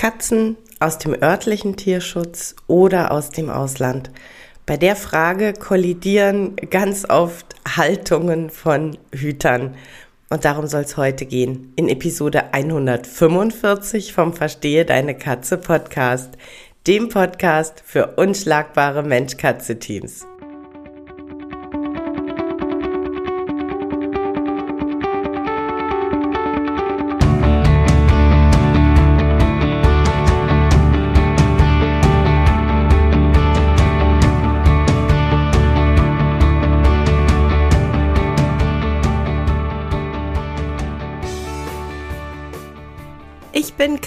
Katzen aus dem örtlichen Tierschutz oder aus dem Ausland? Bei der Frage kollidieren ganz oft Haltungen von Hütern. Und darum soll es heute gehen. In Episode 145 vom Verstehe deine Katze Podcast, dem Podcast für unschlagbare Mensch-Katze-Teams.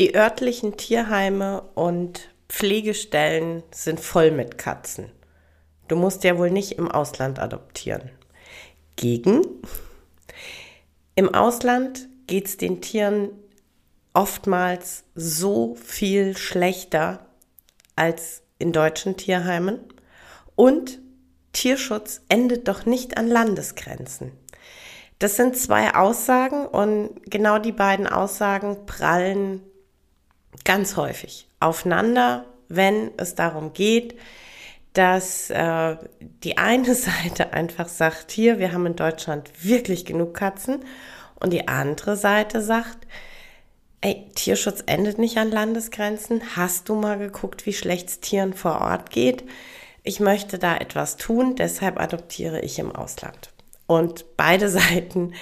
Die örtlichen Tierheime und Pflegestellen sind voll mit Katzen. Du musst ja wohl nicht im Ausland adoptieren. Gegen? Im Ausland geht es den Tieren oftmals so viel schlechter als in deutschen Tierheimen. Und Tierschutz endet doch nicht an Landesgrenzen. Das sind zwei Aussagen und genau die beiden Aussagen prallen ganz häufig aufeinander, wenn es darum geht, dass äh, die eine Seite einfach sagt, hier, wir haben in Deutschland wirklich genug Katzen und die andere Seite sagt, ey, Tierschutz endet nicht an Landesgrenzen. Hast du mal geguckt, wie schlecht es Tieren vor Ort geht? Ich möchte da etwas tun, deshalb adoptiere ich im Ausland. Und beide Seiten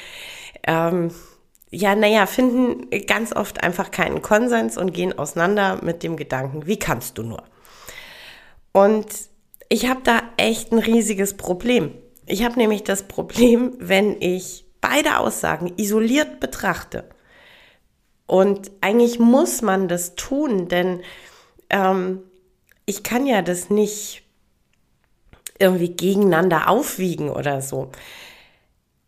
ähm, ja, naja, finden ganz oft einfach keinen Konsens und gehen auseinander mit dem Gedanken, wie kannst du nur? Und ich habe da echt ein riesiges Problem. Ich habe nämlich das Problem, wenn ich beide Aussagen isoliert betrachte. Und eigentlich muss man das tun, denn ähm, ich kann ja das nicht irgendwie gegeneinander aufwiegen oder so.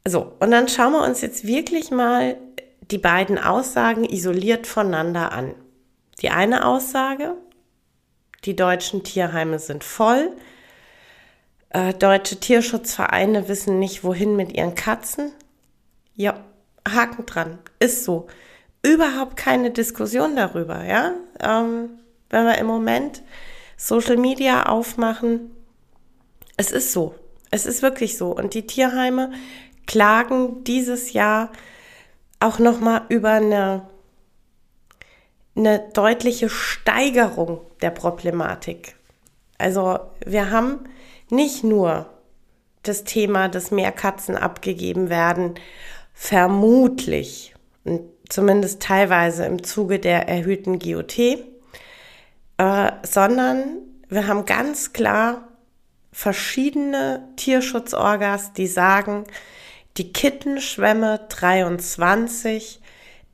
So, und dann schauen wir uns jetzt wirklich mal die beiden Aussagen isoliert voneinander an. Die eine Aussage, die deutschen Tierheime sind voll, äh, deutsche Tierschutzvereine wissen nicht, wohin mit ihren Katzen. Ja, Haken dran, ist so. Überhaupt keine Diskussion darüber, ja. Ähm, wenn wir im Moment Social Media aufmachen, es ist so. Es ist wirklich so. Und die Tierheime klagen dieses Jahr auch noch mal über eine eine deutliche Steigerung der Problematik. Also wir haben nicht nur das Thema, dass mehr Katzen abgegeben werden, vermutlich, zumindest teilweise im Zuge der erhöhten GOT, äh, sondern wir haben ganz klar verschiedene Tierschutzorgas, die sagen, die Kittenschwemme 23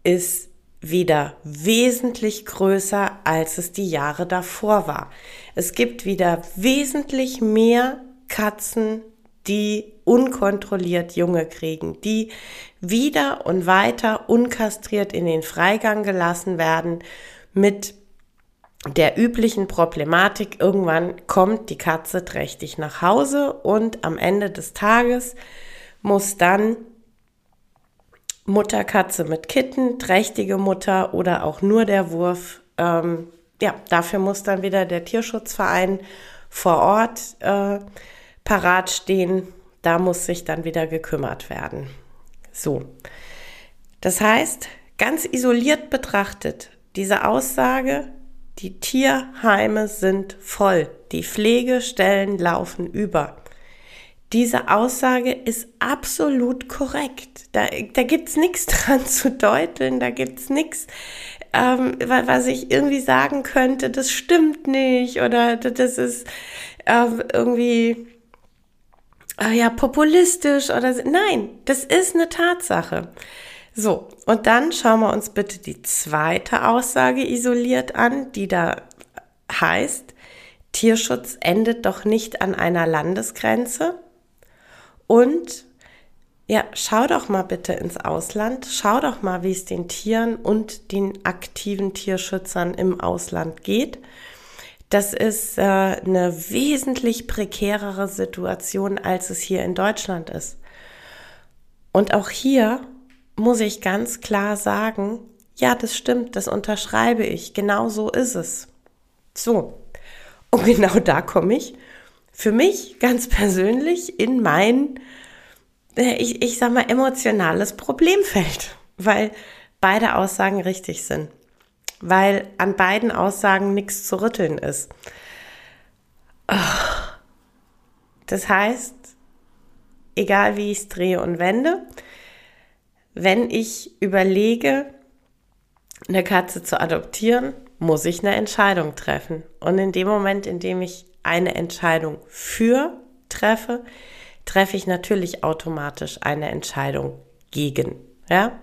ist wieder wesentlich größer, als es die Jahre davor war. Es gibt wieder wesentlich mehr Katzen, die unkontrolliert Junge kriegen, die wieder und weiter unkastriert in den Freigang gelassen werden mit der üblichen Problematik. Irgendwann kommt die Katze trächtig nach Hause und am Ende des Tages muss dann Mutterkatze mit Kitten, trächtige Mutter oder auch nur der Wurf. Ähm, ja, dafür muss dann wieder der Tierschutzverein vor Ort äh, parat stehen. Da muss sich dann wieder gekümmert werden. So. Das heißt, ganz isoliert betrachtet, diese Aussage, die Tierheime sind voll, die Pflegestellen laufen über diese Aussage ist absolut korrekt. Da, da gibt's nichts dran zu deuteln, da gibt's nichts, ähm, was ich irgendwie sagen könnte, das stimmt nicht oder das ist äh, irgendwie äh, ja, populistisch oder nein, das ist eine Tatsache. So, und dann schauen wir uns bitte die zweite Aussage isoliert an, die da heißt, Tierschutz endet doch nicht an einer Landesgrenze. Und ja, schau doch mal bitte ins Ausland, schau doch mal, wie es den Tieren und den aktiven Tierschützern im Ausland geht. Das ist äh, eine wesentlich prekärere Situation, als es hier in Deutschland ist. Und auch hier muss ich ganz klar sagen, ja, das stimmt, das unterschreibe ich, genau so ist es. So, und genau da komme ich für mich ganz persönlich in mein, äh, ich, ich sag mal, emotionales Problemfeld, weil beide Aussagen richtig sind weil an beiden Aussagen nichts zu rütteln ist. Das heißt, egal wie ich es drehe und wende, wenn ich überlege, eine Katze zu adoptieren, muss ich eine Entscheidung treffen. Und in dem Moment, in dem ich eine Entscheidung für treffe, treffe ich natürlich automatisch eine Entscheidung gegen. Ja?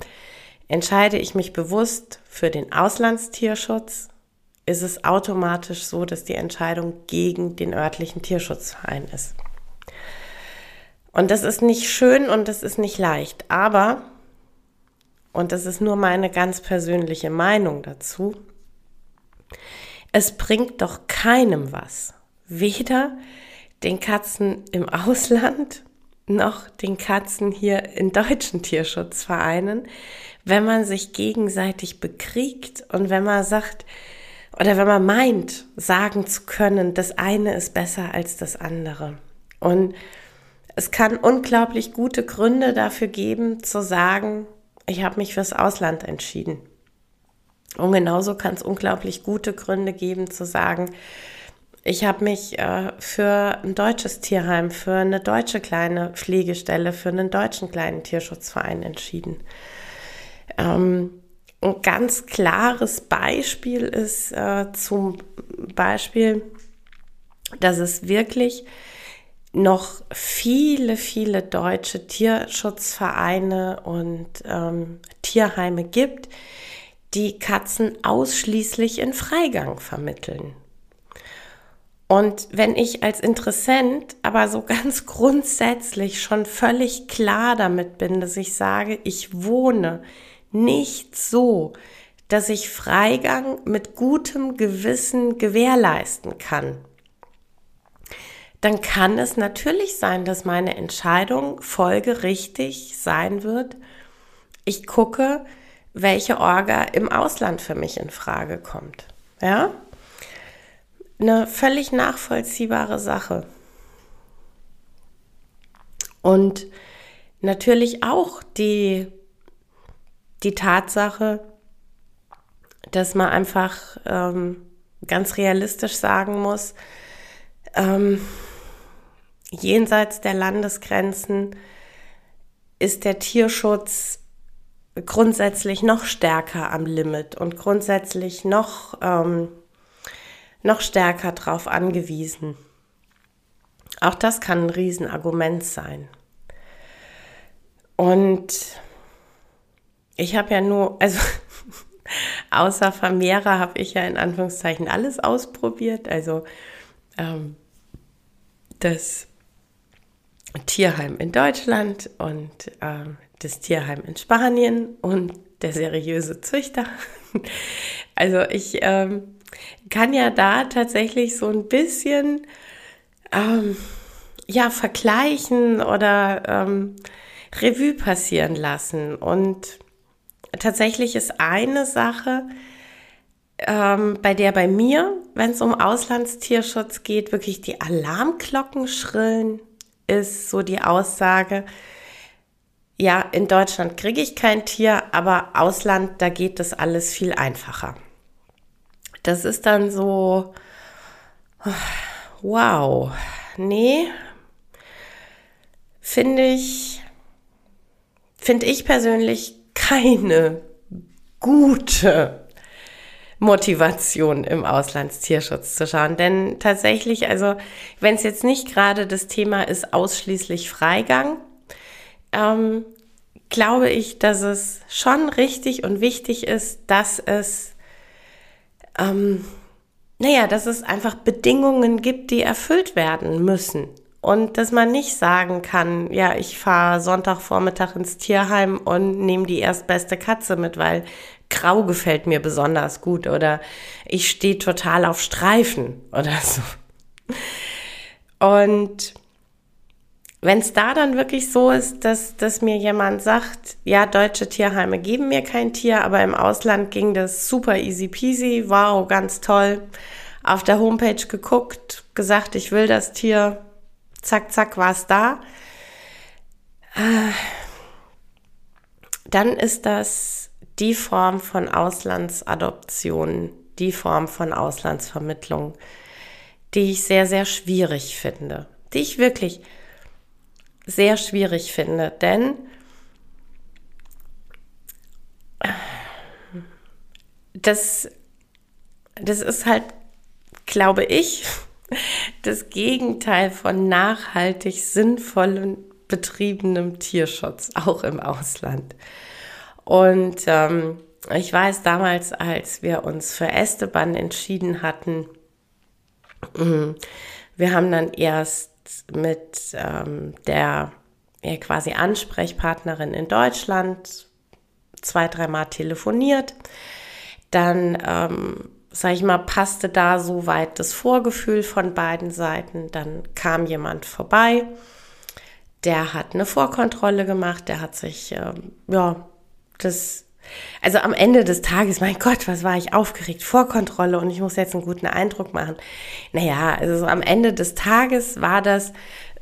Entscheide ich mich bewusst für den Auslandstierschutz, ist es automatisch so, dass die Entscheidung gegen den örtlichen Tierschutzverein ist. Und das ist nicht schön und das ist nicht leicht, aber, und das ist nur meine ganz persönliche Meinung dazu, es bringt doch keinem was, weder den Katzen im Ausland noch den Katzen hier in deutschen Tierschutzvereinen, wenn man sich gegenseitig bekriegt und wenn man sagt, oder wenn man meint, sagen zu können, das eine ist besser als das andere. Und es kann unglaublich gute Gründe dafür geben, zu sagen, ich habe mich fürs Ausland entschieden. Und genauso kann es unglaublich gute Gründe geben, zu sagen, ich habe mich äh, für ein deutsches Tierheim, für eine deutsche kleine Pflegestelle, für einen deutschen kleinen Tierschutzverein entschieden. Ähm, ein ganz klares Beispiel ist äh, zum Beispiel, dass es wirklich noch viele, viele deutsche Tierschutzvereine und ähm, Tierheime gibt, die Katzen ausschließlich in Freigang vermitteln. Und wenn ich als Interessent aber so ganz grundsätzlich schon völlig klar damit bin, dass ich sage, ich wohne nicht so, dass ich Freigang mit gutem Gewissen gewährleisten kann, dann kann es natürlich sein, dass meine Entscheidung folgerichtig sein wird. Ich gucke, welche Orga im Ausland für mich in Frage kommt. Ja? Eine völlig nachvollziehbare Sache. Und natürlich auch die die Tatsache, dass man einfach ähm, ganz realistisch sagen muss, ähm, jenseits der Landesgrenzen ist der Tierschutz grundsätzlich noch stärker am Limit und grundsätzlich noch, ähm, noch stärker darauf angewiesen. Auch das kann ein Riesenargument sein. Und ich habe ja nur, also außer Vermehrer habe ich ja in Anführungszeichen alles ausprobiert. Also ähm, das Tierheim in Deutschland und ähm, das Tierheim in Spanien und der seriöse Züchter. Also ich ähm, kann ja da tatsächlich so ein bisschen ähm, ja vergleichen oder ähm, Revue passieren lassen und tatsächlich ist eine Sache, ähm, bei der bei mir, wenn es um Auslandstierschutz geht, wirklich die Alarmglocken schrillen, ist so die Aussage, ja, in Deutschland kriege ich kein Tier, aber Ausland, da geht das alles viel einfacher. Das ist dann so, wow, nee, finde ich, finde ich persönlich keine gute Motivation im Auslandstierschutz zu schauen. Denn tatsächlich, also wenn es jetzt nicht gerade das Thema ist, ausschließlich Freigang, ähm, glaube ich, dass es schon richtig und wichtig ist, dass es, ähm, naja, dass es einfach Bedingungen gibt, die erfüllt werden müssen. Und dass man nicht sagen kann, ja, ich fahre Sonntagvormittag ins Tierheim und nehme die erstbeste Katze mit, weil Grau gefällt mir besonders gut oder ich stehe total auf Streifen oder so. Und wenn es da dann wirklich so ist, dass, dass mir jemand sagt, ja, deutsche Tierheime geben mir kein Tier, aber im Ausland ging das super easy peasy, wow, ganz toll. Auf der Homepage geguckt, gesagt, ich will das Tier, zack, zack, war es da. Dann ist das die Form von Auslandsadoption, die Form von Auslandsvermittlung, die ich sehr, sehr schwierig finde. Die ich wirklich sehr schwierig finde, denn das, das ist halt, glaube ich, das Gegenteil von nachhaltig sinnvollem betriebenem Tierschutz, auch im Ausland. Und ähm, ich weiß damals, als wir uns für Esteban entschieden hatten, wir haben dann erst mit ähm, der ja, quasi Ansprechpartnerin in Deutschland zwei, dreimal telefoniert. Dann ähm, sag ich mal, passte da soweit das Vorgefühl von beiden Seiten. Dann kam jemand vorbei, der hat eine Vorkontrolle gemacht, der hat sich, ähm, ja, das, also am Ende des Tages, mein Gott, was war ich aufgeregt, Vorkontrolle und ich muss jetzt einen guten Eindruck machen. Naja, also am Ende des Tages war das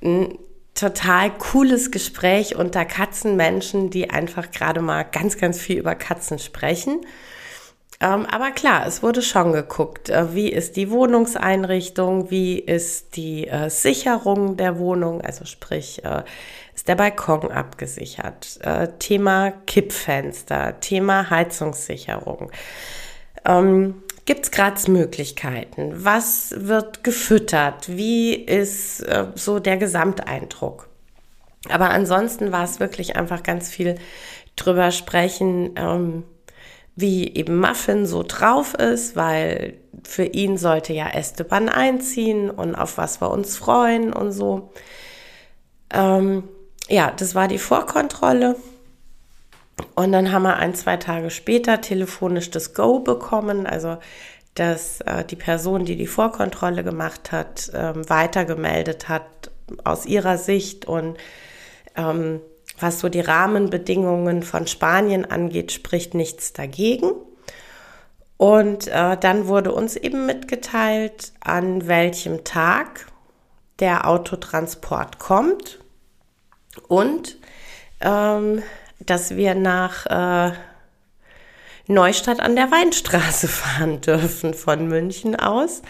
ein total cooles Gespräch unter Katzenmenschen, die einfach gerade mal ganz, ganz viel über Katzen sprechen. Ähm, aber klar, es wurde schon geguckt, äh, wie ist die Wohnungseinrichtung, wie ist die äh, Sicherung der Wohnung, also sprich, äh, ist der Balkon abgesichert, Thema Kippfenster, Thema Heizungssicherung. Ähm, Gibt es Kratzmöglichkeiten? Was wird gefüttert? Wie ist so der Gesamteindruck? Aber ansonsten war es wirklich einfach ganz viel drüber sprechen, ähm, wie eben Muffin so drauf ist, weil für ihn sollte ja Esteban einziehen und auf was wir uns freuen und so. Ähm, ja, das war die Vorkontrolle. Und dann haben wir ein, zwei Tage später telefonisch das Go bekommen, also dass äh, die Person, die die Vorkontrolle gemacht hat, ähm, weitergemeldet hat aus ihrer Sicht und ähm, was so die Rahmenbedingungen von Spanien angeht, spricht nichts dagegen. Und äh, dann wurde uns eben mitgeteilt, an welchem Tag der Autotransport kommt und ähm, dass wir nach äh, Neustadt an der Weinstraße fahren dürfen von München aus.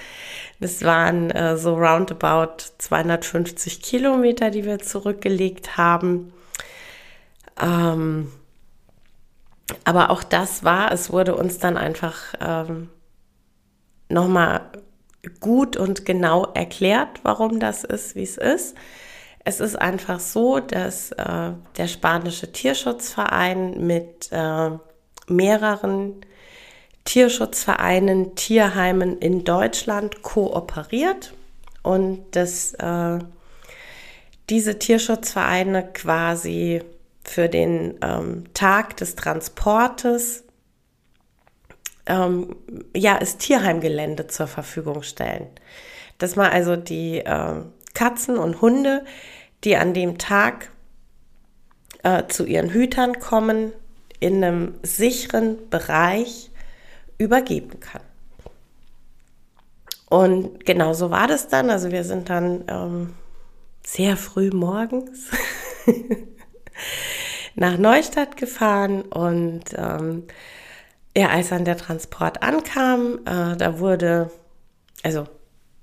Das waren äh, so roundabout 250 Kilometer, die wir zurückgelegt haben. Ähm, aber auch das war, es wurde uns dann einfach ähm, nochmal gut und genau erklärt, warum das ist, wie es ist. Es ist einfach so, dass äh, der spanische Tierschutzverein mit äh, mehreren Tierschutzvereinen, Tierheimen in Deutschland kooperiert und dass äh, diese Tierschutzvereine quasi für den ähm, Tag des Transportes ähm, ja, es Tierheimgelände zur Verfügung stellen. Dass man also die äh, Katzen und Hunde, die an dem Tag äh, zu ihren Hütern kommen, in einem sicheren Bereich übergeben kann. Und genau so war das dann. Also wir sind dann ähm, sehr früh morgens nach Neustadt gefahren und ähm, ja, als dann der Transport ankam, äh, da wurde, also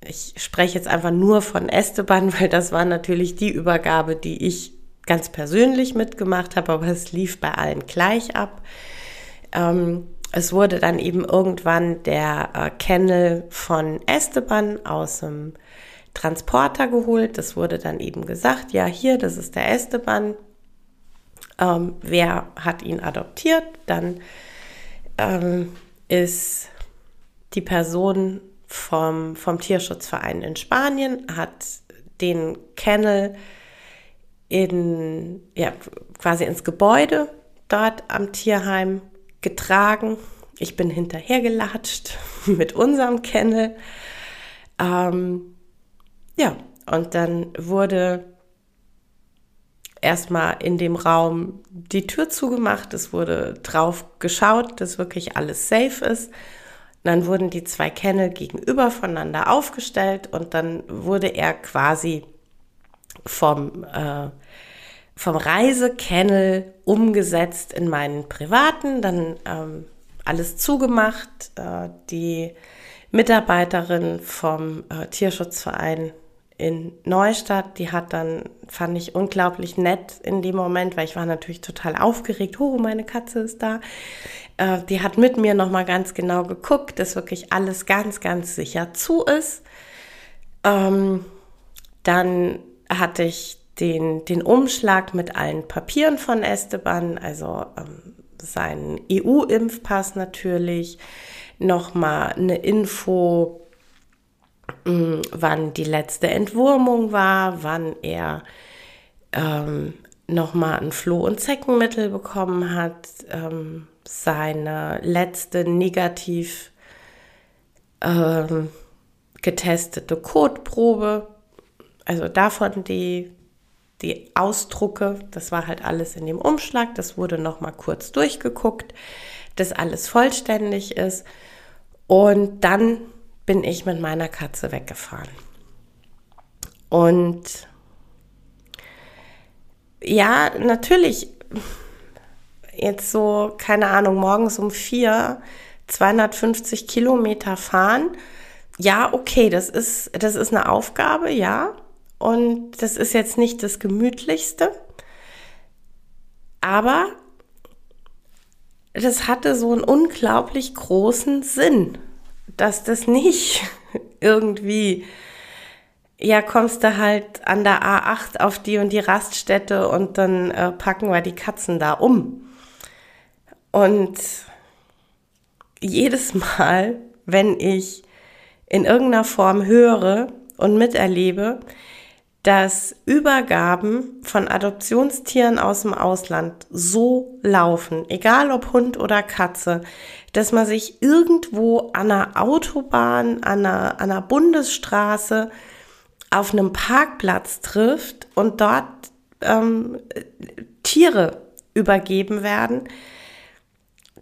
ich spreche jetzt einfach nur von Esteban, weil das war natürlich die Übergabe, die ich ganz persönlich mitgemacht habe, aber es lief bei allen gleich ab. Ähm, es wurde dann eben irgendwann der äh, Kennel von Esteban aus dem Transporter geholt. Das wurde dann eben gesagt, ja, hier, das ist der Esteban. Ähm, wer hat ihn adoptiert? Dann ähm, ist die Person vom, vom Tierschutzverein in Spanien, hat den Kennel in, ja, quasi ins Gebäude dort am Tierheim getragen. Ich bin hinterhergelatscht mit unserem Kennel. Ähm, ja, und dann wurde erstmal in dem Raum die Tür zugemacht. Es wurde drauf geschaut, dass wirklich alles safe ist. dann wurden die zwei Kennel gegenüber voneinander aufgestellt und dann wurde er quasi vom, äh, vom Reisekennel umgesetzt in meinen privaten, dann ähm, alles zugemacht. Äh, die Mitarbeiterin vom äh, Tierschutzverein in Neustadt, die hat dann, fand ich unglaublich nett in dem Moment, weil ich war natürlich total aufgeregt. Oh, meine Katze ist da. Äh, die hat mit mir nochmal ganz genau geguckt, dass wirklich alles ganz, ganz sicher zu ist. Ähm, dann hatte ich den, den Umschlag mit allen Papieren von Esteban, also ähm, seinen EU-Impfpass natürlich, nochmal eine Info wann die letzte Entwurmung war, wann er ähm, nochmal ein Floh- und Zeckenmittel bekommen hat, ähm, seine letzte negativ ähm, getestete Kotprobe, also davon die, die Ausdrucke, das war halt alles in dem Umschlag, das wurde nochmal kurz durchgeguckt, dass alles vollständig ist. Und dann bin ich mit meiner Katze weggefahren. Und ja, natürlich, jetzt so, keine Ahnung, morgens um vier, 250 Kilometer fahren. Ja, okay, das ist, das ist eine Aufgabe, ja. Und das ist jetzt nicht das Gemütlichste. Aber das hatte so einen unglaublich großen Sinn dass das nicht irgendwie, ja, kommst du halt an der A8 auf die und die Raststätte und dann äh, packen wir die Katzen da um. Und jedes Mal, wenn ich in irgendeiner Form höre und miterlebe, dass Übergaben von Adoptionstieren aus dem Ausland so laufen, egal ob Hund oder Katze, dass man sich irgendwo an einer Autobahn, an einer, an einer Bundesstraße auf einem Parkplatz trifft und dort ähm, Tiere übergeben werden,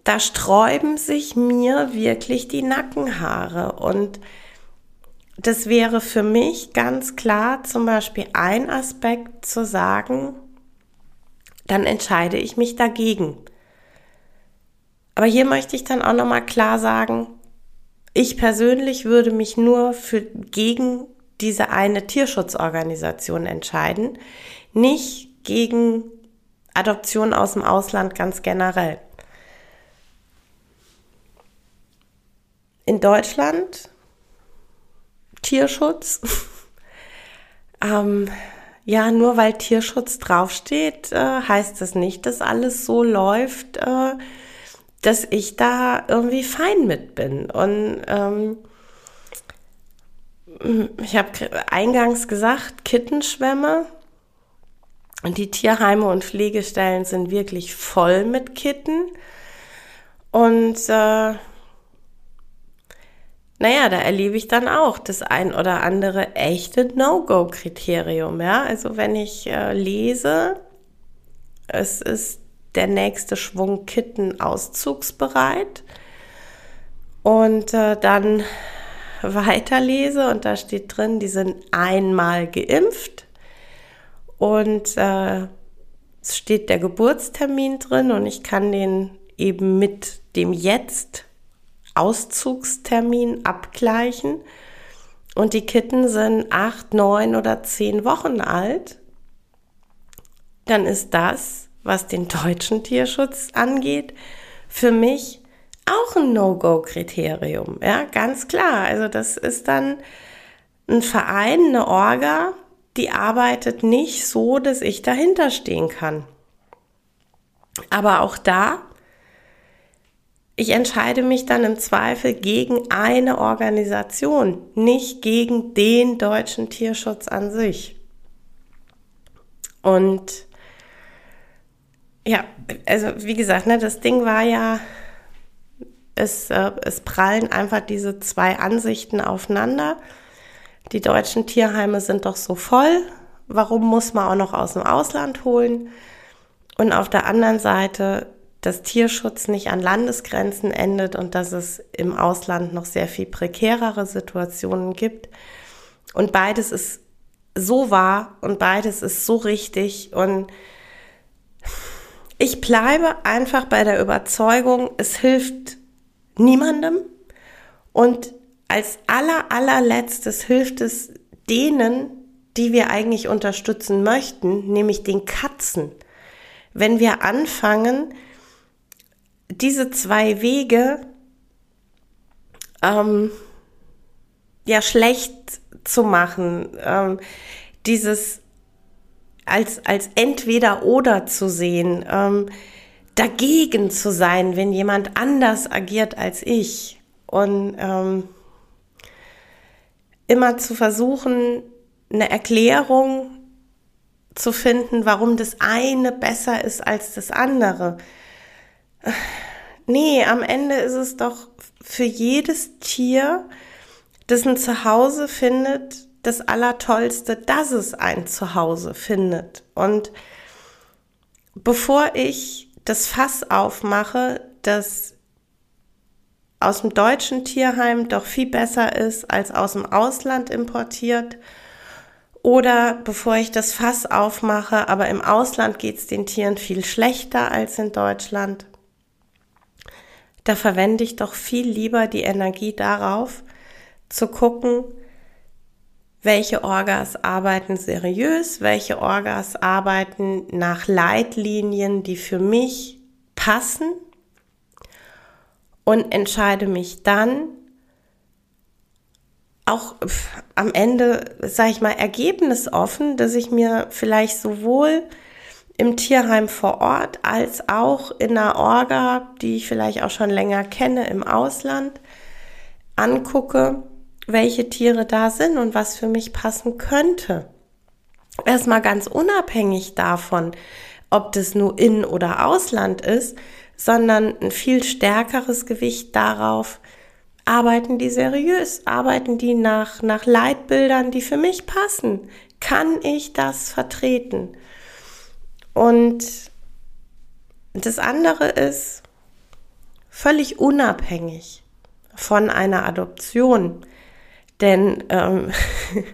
da sträuben sich mir wirklich die Nackenhaare. Und das wäre für mich ganz klar zum Beispiel ein Aspekt zu sagen, dann entscheide ich mich dagegen. Aber hier möchte ich dann auch nochmal klar sagen, ich persönlich würde mich nur für gegen diese eine Tierschutzorganisation entscheiden, nicht gegen Adoption aus dem Ausland ganz generell. In Deutschland Tierschutz. ähm, ja, nur weil Tierschutz draufsteht, äh, heißt das nicht, dass alles so läuft, äh, dass ich da irgendwie fein mit bin. Und ähm, ich habe eingangs gesagt, Kittenschwämme. Und die Tierheime und Pflegestellen sind wirklich voll mit Kitten. Und äh, naja, da erlebe ich dann auch das ein oder andere echte No-Go-Kriterium. Ja? Also wenn ich äh, lese, es ist der nächste Schwung Kitten auszugsbereit und äh, dann weiterlese und da steht drin, die sind einmal geimpft und äh, es steht der Geburtstermin drin und ich kann den eben mit dem Jetzt Auszugstermin abgleichen. Und die Kitten sind acht, neun oder zehn Wochen alt. Dann ist das, was den deutschen Tierschutz angeht, für mich auch ein No-Go-Kriterium, ja, ganz klar. Also das ist dann ein Verein, eine Orga, die arbeitet nicht so, dass ich dahinter stehen kann. Aber auch da, ich entscheide mich dann im Zweifel gegen eine Organisation, nicht gegen den deutschen Tierschutz an sich. Und ja, also wie gesagt, ne, das Ding war ja, es, äh, es prallen einfach diese zwei Ansichten aufeinander. Die deutschen Tierheime sind doch so voll. Warum muss man auch noch aus dem Ausland holen? Und auf der anderen Seite, dass Tierschutz nicht an Landesgrenzen endet und dass es im Ausland noch sehr viel prekärere Situationen gibt. Und beides ist so wahr und beides ist so richtig. Und ich bleibe einfach bei der Überzeugung, es hilft niemandem. Und als aller, allerletztes hilft es denen, die wir eigentlich unterstützen möchten, nämlich den Katzen. Wenn wir anfangen, diese zwei Wege ähm, ja schlecht zu machen, ähm, dieses als, als entweder oder zu sehen, ähm, dagegen zu sein, wenn jemand anders agiert als ich. Und ähm, immer zu versuchen, eine Erklärung zu finden, warum das eine besser ist als das andere. Nee, am Ende ist es doch für jedes Tier, das ein Zuhause findet, das Allertollste, dass es ein Zuhause findet. Und bevor ich das Fass aufmache, dass aus dem deutschen Tierheim doch viel besser ist als aus dem Ausland importiert. Oder bevor ich das Fass aufmache, aber im Ausland geht es den Tieren viel schlechter als in Deutschland. Da verwende ich doch viel lieber die Energie darauf, zu gucken, welche Orgas arbeiten seriös, welche Orgas arbeiten nach Leitlinien, die für mich passen und entscheide mich dann auch am Ende, sage ich mal, ergebnisoffen, dass ich mir vielleicht sowohl im Tierheim vor Ort als auch in einer Orga, die ich vielleicht auch schon länger kenne im Ausland, angucke, welche Tiere da sind und was für mich passen könnte. Erstmal ganz unabhängig davon, ob das nur in oder Ausland ist, sondern ein viel stärkeres Gewicht darauf, arbeiten die seriös, arbeiten die nach, nach Leitbildern, die für mich passen. Kann ich das vertreten? Und das andere ist völlig unabhängig von einer Adoption. Denn ähm,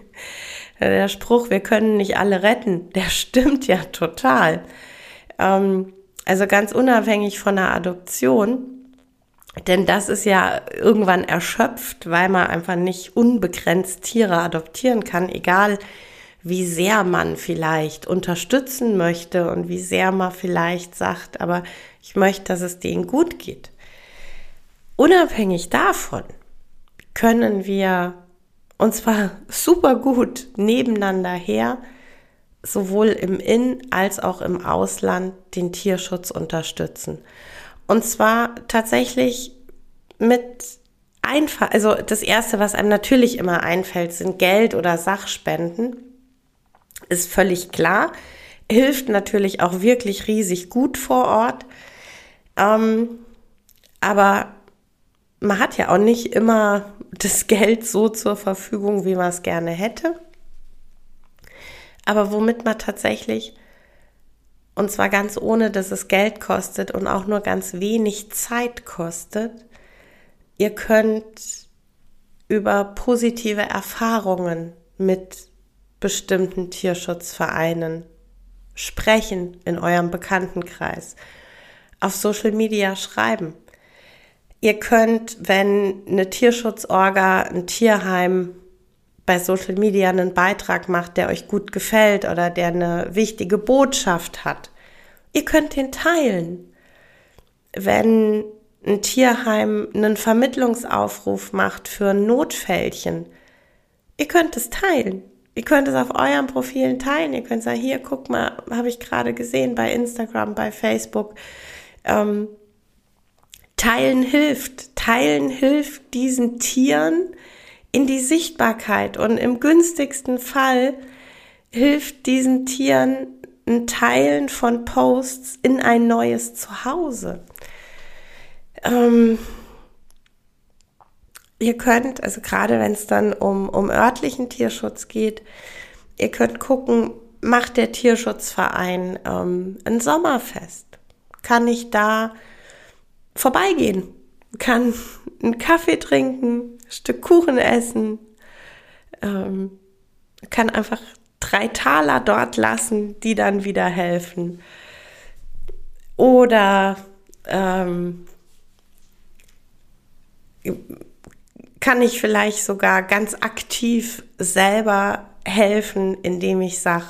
der Spruch, wir können nicht alle retten, der stimmt ja total. Ähm, also ganz unabhängig von der Adoption. Denn das ist ja irgendwann erschöpft, weil man einfach nicht unbegrenzt Tiere adoptieren kann, egal wie sehr man vielleicht unterstützen möchte und wie sehr man vielleicht sagt, aber ich möchte, dass es denen gut geht. Unabhängig davon können wir und zwar super gut nebeneinander her sowohl im In- als auch im Ausland den Tierschutz unterstützen. Und zwar tatsächlich mit einfach, also das erste, was einem natürlich immer einfällt, sind Geld oder Sachspenden. Ist völlig klar. Hilft natürlich auch wirklich riesig gut vor Ort. Ähm, aber man hat ja auch nicht immer das Geld so zur Verfügung, wie man es gerne hätte aber womit man tatsächlich, und zwar ganz ohne, dass es Geld kostet und auch nur ganz wenig Zeit kostet, ihr könnt über positive Erfahrungen mit bestimmten Tierschutzvereinen sprechen in eurem Bekanntenkreis, auf Social Media schreiben. Ihr könnt, wenn eine Tierschutzorga, ein Tierheim bei Social Media einen Beitrag macht, der euch gut gefällt oder der eine wichtige Botschaft hat. Ihr könnt den teilen. Wenn ein Tierheim einen Vermittlungsaufruf macht für ein Notfällchen, ihr könnt es teilen. Ihr könnt es auf euren Profilen teilen. Ihr könnt sagen, hier, guck mal, habe ich gerade gesehen bei Instagram, bei Facebook. Ähm, teilen hilft. Teilen hilft diesen Tieren in die Sichtbarkeit. Und im günstigsten Fall hilft diesen Tieren ein Teilen von Posts in ein neues Zuhause. Ähm, ihr könnt, also gerade wenn es dann um, um örtlichen Tierschutz geht, ihr könnt gucken, macht der Tierschutzverein ähm, ein Sommerfest? Kann ich da vorbeigehen? Kann einen Kaffee trinken, ein Stück Kuchen essen, ähm, kann einfach drei Taler dort lassen, die dann wieder helfen. Oder ähm, kann ich vielleicht sogar ganz aktiv selber helfen, indem ich sage,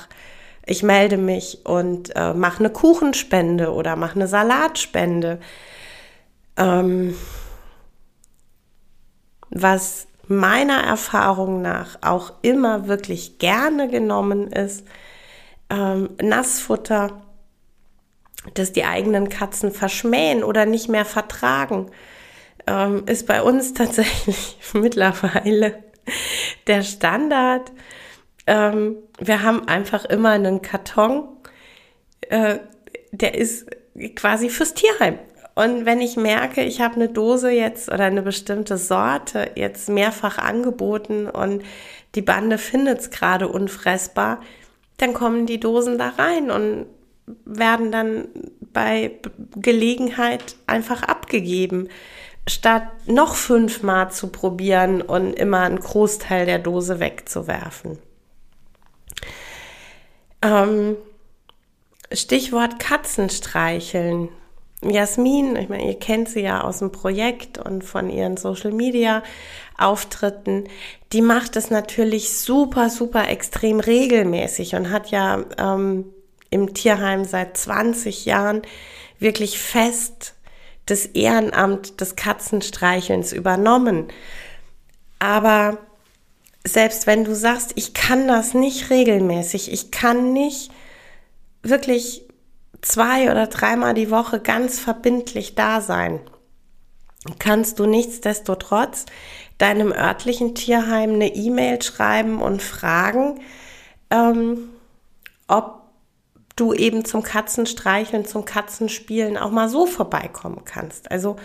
ich melde mich und äh, mache eine Kuchenspende oder mache eine Salatspende. Ähm, was meiner Erfahrung nach auch immer wirklich gerne genommen ist, ähm, Nassfutter, das die eigenen Katzen verschmähen oder nicht mehr vertragen ähm, ist bei uns tatsächlich mittlerweile der Standard. Ähm, wir haben einfach immer einen Karton, äh, der ist quasi fürs Tierheim. Und wenn ich merke, ich habe eine Dose jetzt oder eine bestimmte Sorte jetzt mehrfach angeboten und die Bande findet es gerade unfressbar, dann kommen die Dosen da rein und werden dann bei Gelegenheit einfach abgegeben statt noch fünfmal zu probieren und immer einen Großteil der Dose wegzuwerfen. Ähm, Stichwort Katzenstreicheln. Jasmin, ich meine, ihr kennt sie ja aus dem Projekt und von ihren Social Media Auftritten, die macht es natürlich super, super extrem regelmäßig und hat ja ähm, im Tierheim seit 20 Jahren wirklich fest das Ehrenamt des Katzenstreichelns übernommen. Aber selbst wenn du sagst, ich kann das nicht regelmäßig, ich kann nicht wirklich zwei oder dreimal die Woche ganz verbindlich da sein, kannst du nichtsdestotrotz deinem örtlichen Tierheim eine E-Mail schreiben und fragen, ähm, ob du eben zum Katzenstreicheln, zum Katzenspielen auch mal so vorbeikommen kannst. Also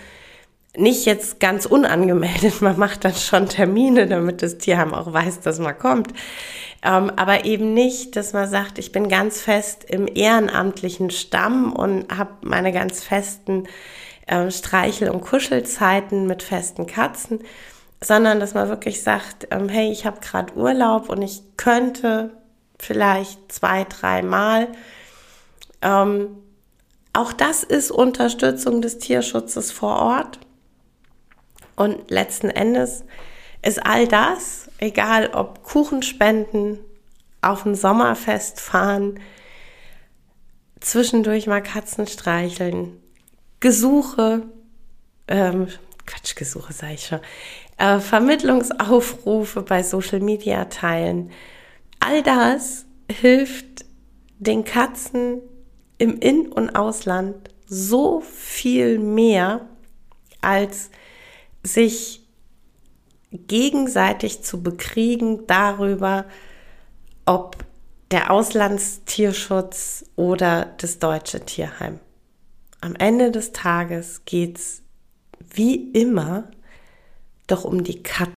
nicht jetzt ganz unangemeldet, man macht dann schon Termine, damit das Tierheim auch weiß, dass man kommt. Ähm, aber eben nicht, dass man sagt, ich bin ganz fest im ehrenamtlichen Stamm und habe meine ganz festen äh, Streichel- und Kuschelzeiten mit festen Katzen, sondern dass man wirklich sagt, ähm, hey, ich habe gerade Urlaub und ich könnte vielleicht zwei, dreimal Mal ähm, auch das ist Unterstützung des Tierschutzes vor Ort. Und letzten Endes ist all das, egal ob Kuchenspenden, auf ein Sommerfest fahren, zwischendurch mal Katzen streicheln, Gesuche, ähm, Quatsch, Gesuche sage ich schon, äh, Vermittlungsaufrufe bei Social Media teilen. All das hilft den Katzen im In- und Ausland so viel mehr, als sich gegenseitig zu bekriegen darüber, ob der Auslandstierschutz oder das deutsche Tierheim. Am Ende des Tages geht's wie immer doch um die Katzen.